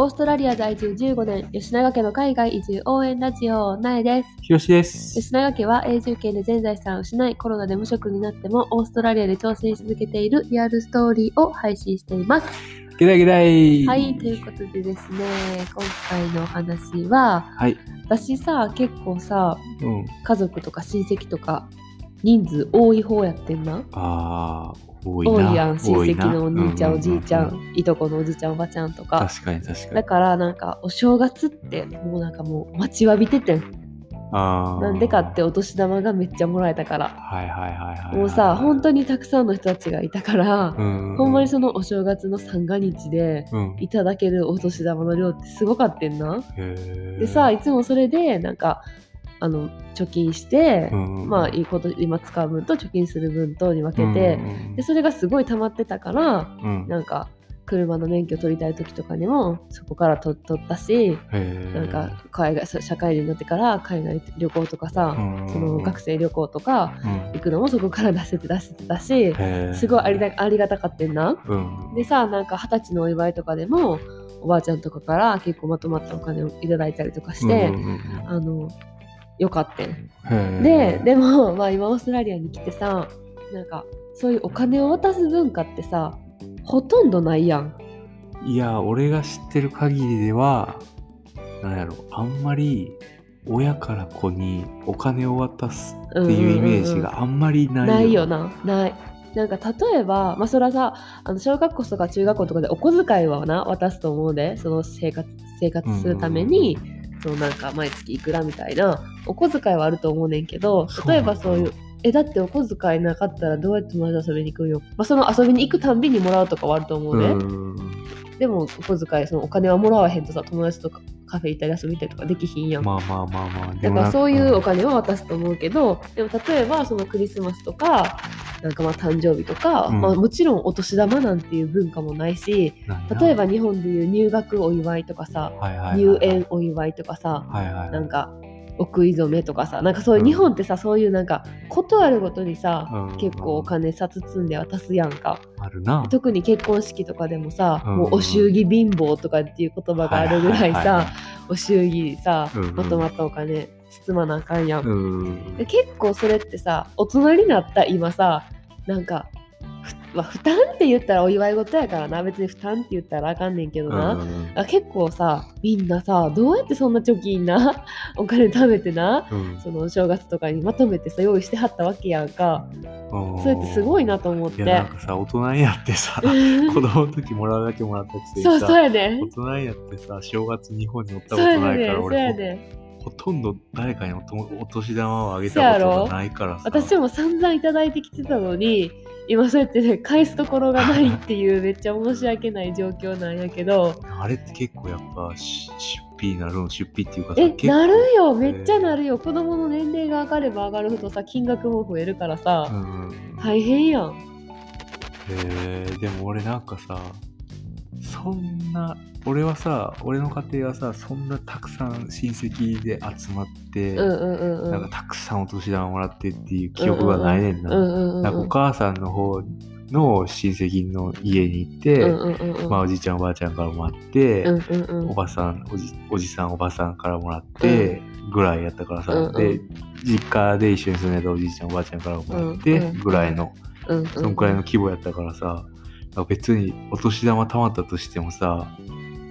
オーストラリア在住15年、吉永家の海外移住応援ラジオ、なえです。ひろしです。吉永家は永住権で全財産を失い、コロナで無職になっても、オーストラリアで挑戦し続けているリアルストーリーを配信しています。ゲダゲダイ。はい、ということでですね、今回のお話は、はい。私さ、結構さ、うん。家族とか親戚とか、人数多い方やってんな。ああ、多いな。多いやん、親戚のお兄ちゃん、うおじいちゃん、いとこのおじちゃん、おばちゃんとか。確かに確かに。だからなんかお正月ってもうなんかもう待ちわびててんああ。なんでかってお年玉がめっちゃもらえたからはいはいはいはいはい。もうさ本当に。にたくさんの人たちがいたから、うん。ほんまにそのお正月の三が日でうん。いただけるお年玉の量ってすごかってんなへえ。でさいつもそれでなんかあの貯金して、うん、まあいいこと今使う分と貯金する分とに分けて、うんでそれがすごい溜まってたからうん。なんか車の免許取りたい時とかにもそこから取取ったし。なんか海外社会人になってから海外旅行とかさ、うん、その学生旅行とかうん。行くのもそこから出せて出せてたし。すごいありだありがたかってんな。うん。でさなんか二十歳のお祝いとかでもおばあちゃんとかから結構まとまったお金をいただいたりとかして、あのよかったでえ。でも、まあ、今オーストラリアに来てさなんかそういうお金を渡す文化ってさほとんどないやん。いや、俺が知ってる限りでは、なんやろ、あんまり親から子にお金を渡すっていうイメージがあんまりないよ。ないよな。ない。なんか例えばまあそれはさあの小学校とか中学校とかでお小遣いはな渡すと思うで。その生活生活するために、そのなんか毎月いくらみたいなお小遣いはあると思うねんけど例えばそういうえだってお小遣いなかったらどうやって友達と遊びに行くんよ、まあ、その遊びに行くたんびにもらうとかはあると思うね、うん。でもお小遣いそのお金はもらわへんとさ友達とかカフェ行ったり遊び行ったりとかできひんやん、まあまあまあまあ。だからそういうお金金を渡すと思うけど、でも例えばそのクリスマスとか、なんかまあ誕生日とか、うん。まあもちろんお年玉なんていう文化もないし、例えば日本でいう入学お祝いとかさ、はいはいはい、入園お祝いとかさ、はいはい、なんかお食い初めとかさ、なんかそういう日本ってさ、そういうなんかことあるごとにさ、うん結構お金札積んで渡すやんか。あるな。特に結婚式とかでもさ、うんもうお祝儀貧乏とかっていう言葉があるぐらいさ、はいはいはいお祝儀さ、まとまったお金包まなあかんやん。うん。で結構それってさ大人になった今さなんかふ、まあ、負担って言ったらお祝い事やからな。別に負担って言ったらあかんねんけどな、うんあ結構さみんなさどうやってそんな貯金な お金貯めてなうん。そのお正月とかにまとめてさ用意してはったわけやんか。うんそれってすごいなと思って。いやなんかさ大人になってさ 子供の時もらうだけもらったくせにさそうそうやね。大人になってさ正月日本におったことないから俺ほやねほとんど誰かにおとお年玉をあげたことがないからさ。私も散々いただいてきてたのに今そうやってね返すところがないっていうめっちゃ申し訳ない状況なんやけど。あれって結構やっぱし出費になるの出費っていうかさえなるよ。めっちゃなるよ。子供の年齢が上がれば上がるほどさ金額も増えるからさ、うん大変やん。へえでも俺なんかさそんな俺はさ俺の家庭はさそんなたくさん親戚で集まって、なんかたくさんお年玉もらってっていう記憶がないね。んな。なんかお母さんの方の親戚の家に行って、まあ、おじいちゃんおばあちゃんからもらって、おばさんおじおじさんおばさんからもらって、ぐらいやったからさ、うんうん。で実家で一緒に住んでたおじいちゃんおばあちゃんからもらって、ぐらいのそのくらいの規模やったからさ別にお年玉貯まったとしてもさ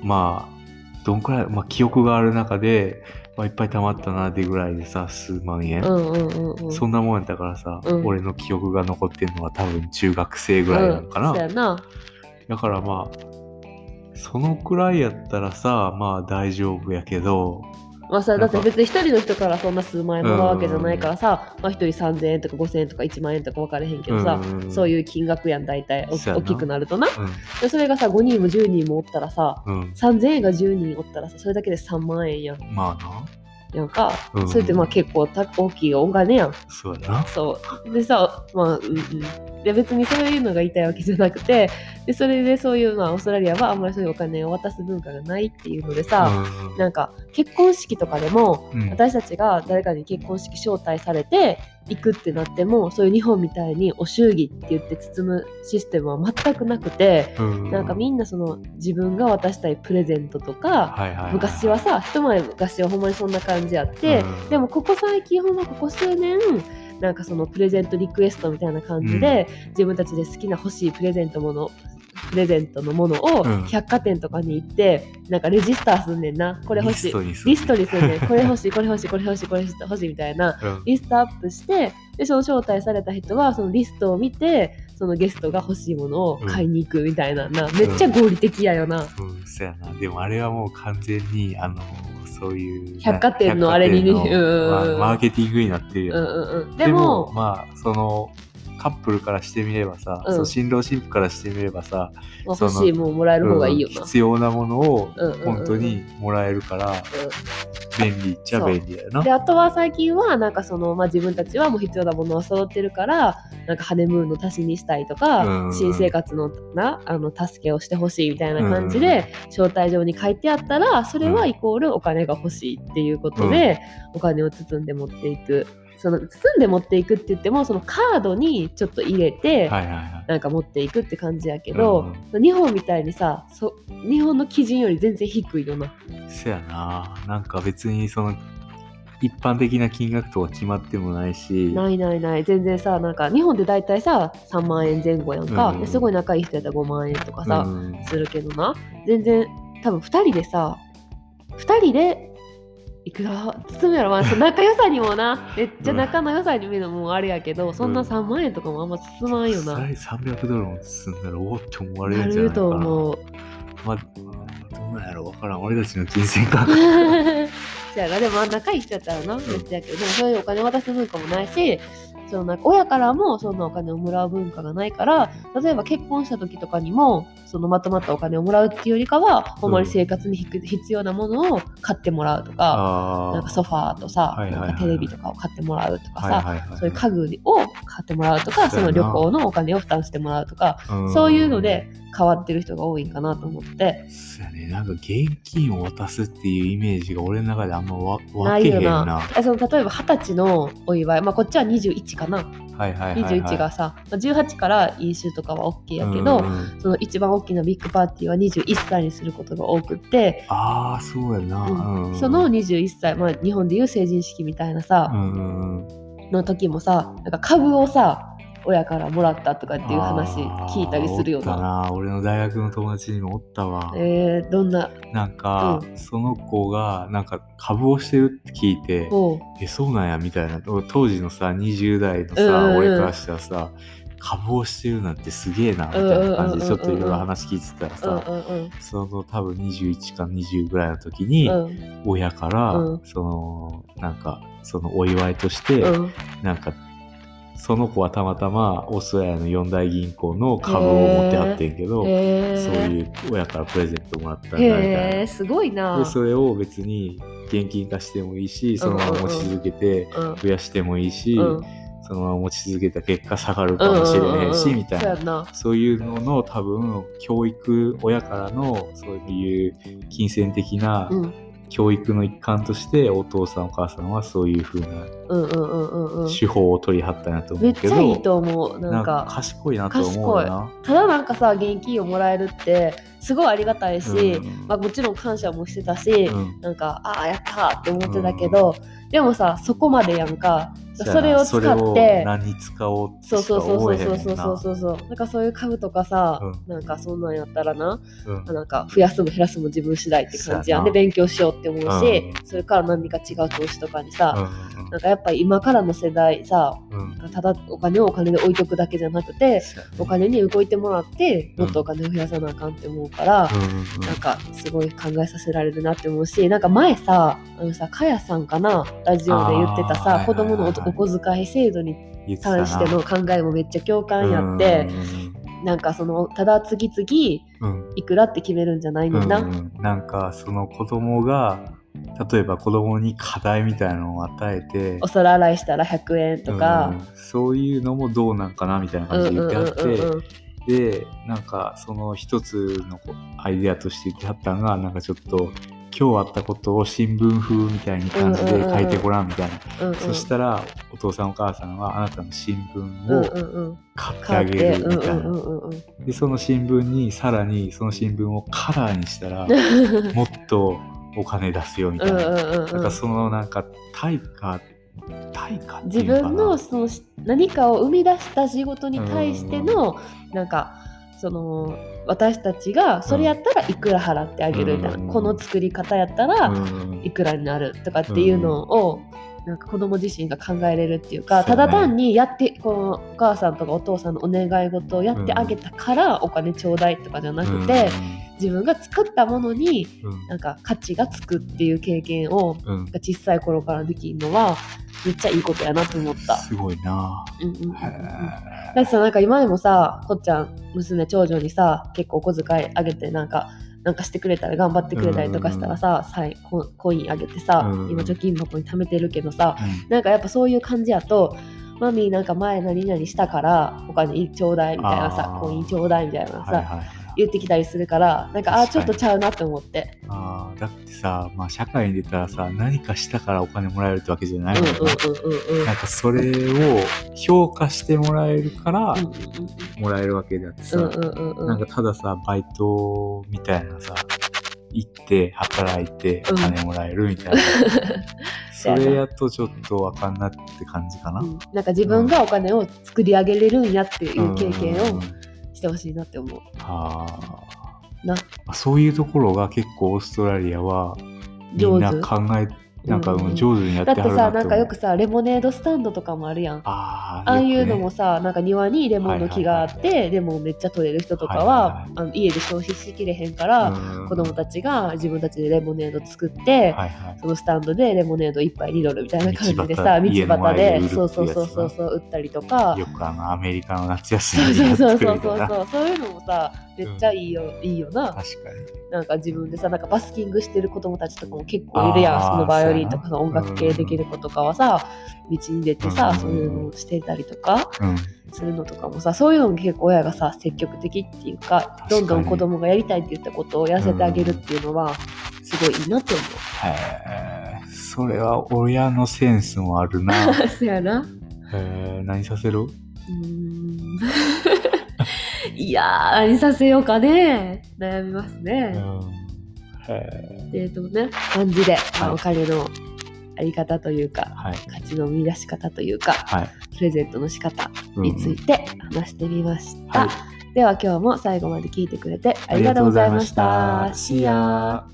まあどんくらい、まあ、記憶がある中で、まあ、いっぱい貯まったなってぐらいでさ数万円、うんうんうんうん。そんなもんやったからさ、うん。俺の記憶が残ってるのは多分中学生ぐらいなのかな、うん、な。だからまあそのくらいやったらさまあ大丈夫やけどまあさだって別に一人の人からそんな数万円もらうわけじゃないからさ、まあ一人3000円とか5000円とか1万円とか分かれへんけどさ、うん。そういう金額やん大体。大きくなるとな。でそれがさ5人も10人もおったらさうん、うん、3000円が10人おったらさそれだけで3万円やん。まあな。やんか、うん。それってまあ結構た大きいお金やん。そうやな。そう。でさまあうんうん。で別にそういうのが言いたいわけじゃなくてでそれでそういうまあオーストラリアはあんまりそういうお金を渡す文化がないっていうのでさ、うん。なんか結婚式とかでもうん。私たちが誰かに結婚式招待されて行くってなってもそういう日本みたいにお祝儀って言って包むシステムは全くなくてうん。なんかみんなその自分が渡したいプレゼントとかはいはいはい。昔はさ一前昔はほんまにそんな感じあってうん。でもここ最近ほんまここ数年なんかそのプレゼントリクエストみたいな感じで、自分たちで好きな欲しいプレゼントものプレゼントのものをうん。百貨店とかに行って、なんかレジスターすんねんな。これ欲しい。リストにすんねん。これ欲しいこれ欲しいこれ欲しいこれ欲しいみたいな。うん。リストアップしてでその招待された人はそのリストを見てそのゲストが欲しいものを買いに行くみたいな。な、めっちゃ合理的やよな、うん、そやな。でもあれはもう完全に、あの、そういう。百貨店のあれにまあマーケティングになってるよ。うんな。うんうん、でもまあ、その、カップルからしてみればさ、うん。その新郎新婦からしてみればさ、欲しいもんもらえる方がいいよな。うん必要なものを本当にもらえるから、うん。便利っちゃ便利だよな。であとは最近はなんかその、まあ、自分たちはもう必要なものは揃ってるからなんかハネムーンの足しにしたいとか、うん新生活のなあの助けをしてほしいみたいな感じで、招待状に書いてあったらそれはイコールお金が欲しいっていうことで、お金を包んで持っていく。その包んで持っていくって言ってもそのカードにちょっと入れて、はいはいはい。なんか持っていくって感じやけど、日本みたいにさそ日本の基準より全然低いよな。そやな。なんか別にその、一般的な金額とか決まってもないし、ないないない。全然さなんか日本で大体さ3万円前後やんか、うんですごい仲いい人やったら5万円とかさ、うんするけどな。全然多分2人でさ2人でいくら包むやろ、まあ、その仲良さにもな。めっちゃ仲の良さに見るのもあれやけど、そんな3万円とかもあんま包まんよな、それ300ドルも包んだらおおって思われるんじゃなな。いるとかな。思う。まあ、どうなんやろわからん。俺たちの金銭感覚。そやな。でもまあ仲いい人やったらな。別やけど。でもそういうお金渡す文化もないしそのなんか親からもそんなお金をもらう文化がないから例えば結婚した時とかにもそのまとまったお金をもらうっていうよりかはほんまに生活に必要なものを買ってもらうとか、あなんかソファーとさ、はいはいはいなんかテレビとかを買ってもらうとかさ、はいはいはいそういう家具を買ってもらうとか、その旅行のお金を負担してもらうとか、そういうので変わってる人が多いんかなと思って、そうやね、なんか現金を渡すっていうイメージが俺の中であんまわな分けへんいよな。な。えその例えば二十歳のお祝い、まあ、こっちは21かな、はいはいはい、はい。21がさ、まあ、18から飲酒とかは OK やけど、うんうんその一番大きなビッグパーティーは21歳にすることが多くって、ああ、そうやな。うん。うんその21歳、まあ、日本でいう成人式みたいなさ、うんうんうん。の時もさなんか株をさ親からもらったとかっていう話聞いたりするよな。な。俺の大学の友達にもおったわ。えー、どんな？なんか、その子がなんか株をしてるって聞いて、え、そうなんやみたいな。当時のさ、20代のさ、うんうん。うん俺からしたらさ、株をしてるなんてすげえな、みたいな感じで、ちょっといろいろ話聞いてたらうんさ、うんうん。その多分21か20ぐらいの時に、うん。親から、うん。その、なんか、そのお祝いとして、うん。なんか、その子はたまたまオーストラリアの四大銀行の株を持ってはってんけど、へそうーいう親からプレゼントもらったんだみたいへーすごいな。なで、それを別に現金化してもいいし、そのまま持ち続けてうん増やしてもいいし、うん。そのまま持ち続けた結果下がるかもしれへんし、みたいな。そうやな。そういうのの多分、教育、親からのそういう金銭的なうん教育の一環として、お父さんお母さんはそういう風なうんうんうんうんうん。手法を取りはったんやと思めっうけど、ちゃいいと思うななんんかか賢いなと思うよな。ただなんかさ現金をもらえるってすごいありがたいし、うん。まあ、もちろん感謝もしてたし、うん。なんかああやったーって思ってたけど、でもさそこまでやんかそれを使って何に使おうってそうそうそう。そうそうそうそうそうなんかそういう株とかさ、うん。なんかそんなんやったらなうん。なんか増やすも減らすも自分次第って感じやん。で勉強しようって思うし、うん。それから何か違う投資とかにさ、うんなんかやっぱり今からの世代さうん。うんただお金をお金で置いとくだけじゃなくてお金に動いてもらってもっとお金を増やさなあかんって思うから、うんうんなんかすごい考えさせられるなって思うしなんか前さあのさかやさんかなラジオで言ってたさ子供のおお小遣い制度に関しての考えもめっちゃ共感やってなんかそのただ次々うんうんいくらって決めるんじゃないうんねんな。うんうんなんかその子供が例えば子供に課題みたいなのを与えてお皿洗いしたら100円とかうん。そういうのもどうなんかなみたいなうん感じでうんうん言ってあって、うんうんでなんかその一つのアイデアとして言ってはったのがなんかちょっと今日あったことを新聞風みたいに感じで書いてごらんみたいな。うんうん、そしたら、お父さんお母さんはあなたの新聞うんうんをうん。買ってあげるみたいな。うんうんうんで、その新聞にさらにその新聞をカラーにしたら、う んもっとお金出すよみたいな。うんうんうんなんかそのなんか対価、対価自分のそのし何かを生み出した仕事に対してのなんかその私たちがそれやったらいくら払ってあげるみたいな、うん。この作り方やったらうん。いくらになるとかっていうのを、なんか子供自身が考えれるっていうかね。ただ単にやってこのお母さんとかお父さんのお願い事をやってあげたからお金ちょうだいとかじゃなくて、自分が作ったものにうん。なんか価値がつくっていう経験をうん。うん小さい頃からできるのはめっちゃいいことやなと思った。すごいな。うんうんだってさなんか今でもさこっちゃん娘長女にさ結構お小遣いあげてなんかなんかしてくれたら頑張ってくれたりとかしたらさ、さいココインあげてさ、うん今貯金箱に貯めてるけどさーうん。なんかやっぱそういう感じやとマミーなんか前何々したからお金ちょうだいみたいなさコインちょうだいみたいなさ、はいはいはい。言ってきたりするからなんかあー確かに。ちょっとちゃうなって思って。あーだってさ、まあ、社会に出たらさ何かしたからお金もらえるってわけじゃないなんかそれを評価してもらえるからもらえるわけであってさ、なんかたださバイトみたいなさ行って働いてお金もらえるみたい な、それやとちょっとわかんなって感じかな、うん。なんか自分がお金を作り上げれるんやっていう経験をうんしてほしいなって思う。あ。な。ーそういうところが結構オーストラリアはみんな考えなんかうんうん上手にやってだってさはるなって思う。なんかよくさレモネードスタンドとかもあるやん。あーああいうのもさ、なんか庭にレモンの木があって、レモンめっちゃ取れる人とかは、あの家で消費しきれへんから、うん子供たちが自分たちでレモネード作って、そのスタンドでレモネード1杯2ドルみたいな感じでさ、道道端でそうそうそうそうそう売ったりとか、よくあのアメリカの夏休そうみにそうそうそうそうそうそういうのもさ、めっちゃいいよ、いいよな。確かに。なんか自分でさなんかバスキングしてる子供たちとかも結構いるやん。そのバイオリンとかの音楽系できる子とかはさ道に出てさ、うんそういうのをしてたりとかうん。するのとかもさそういうのも結構親がさ積極的っていうかどんどん子供がやりたいって言ったことをやらせてあげるっていうのはすごいいいなって思へえそれは親のセンスもあるな。う。そやな。へえ何させる？うーん。いやー何させようかね。悩みますうね。ん。へえとね感じで、まお金のあり方というかはい。価値の生み出し方というかはい。プレゼントの仕方うんについて話してみました。はい。では今日も最後まで聞いてくれてありがとうございました。した!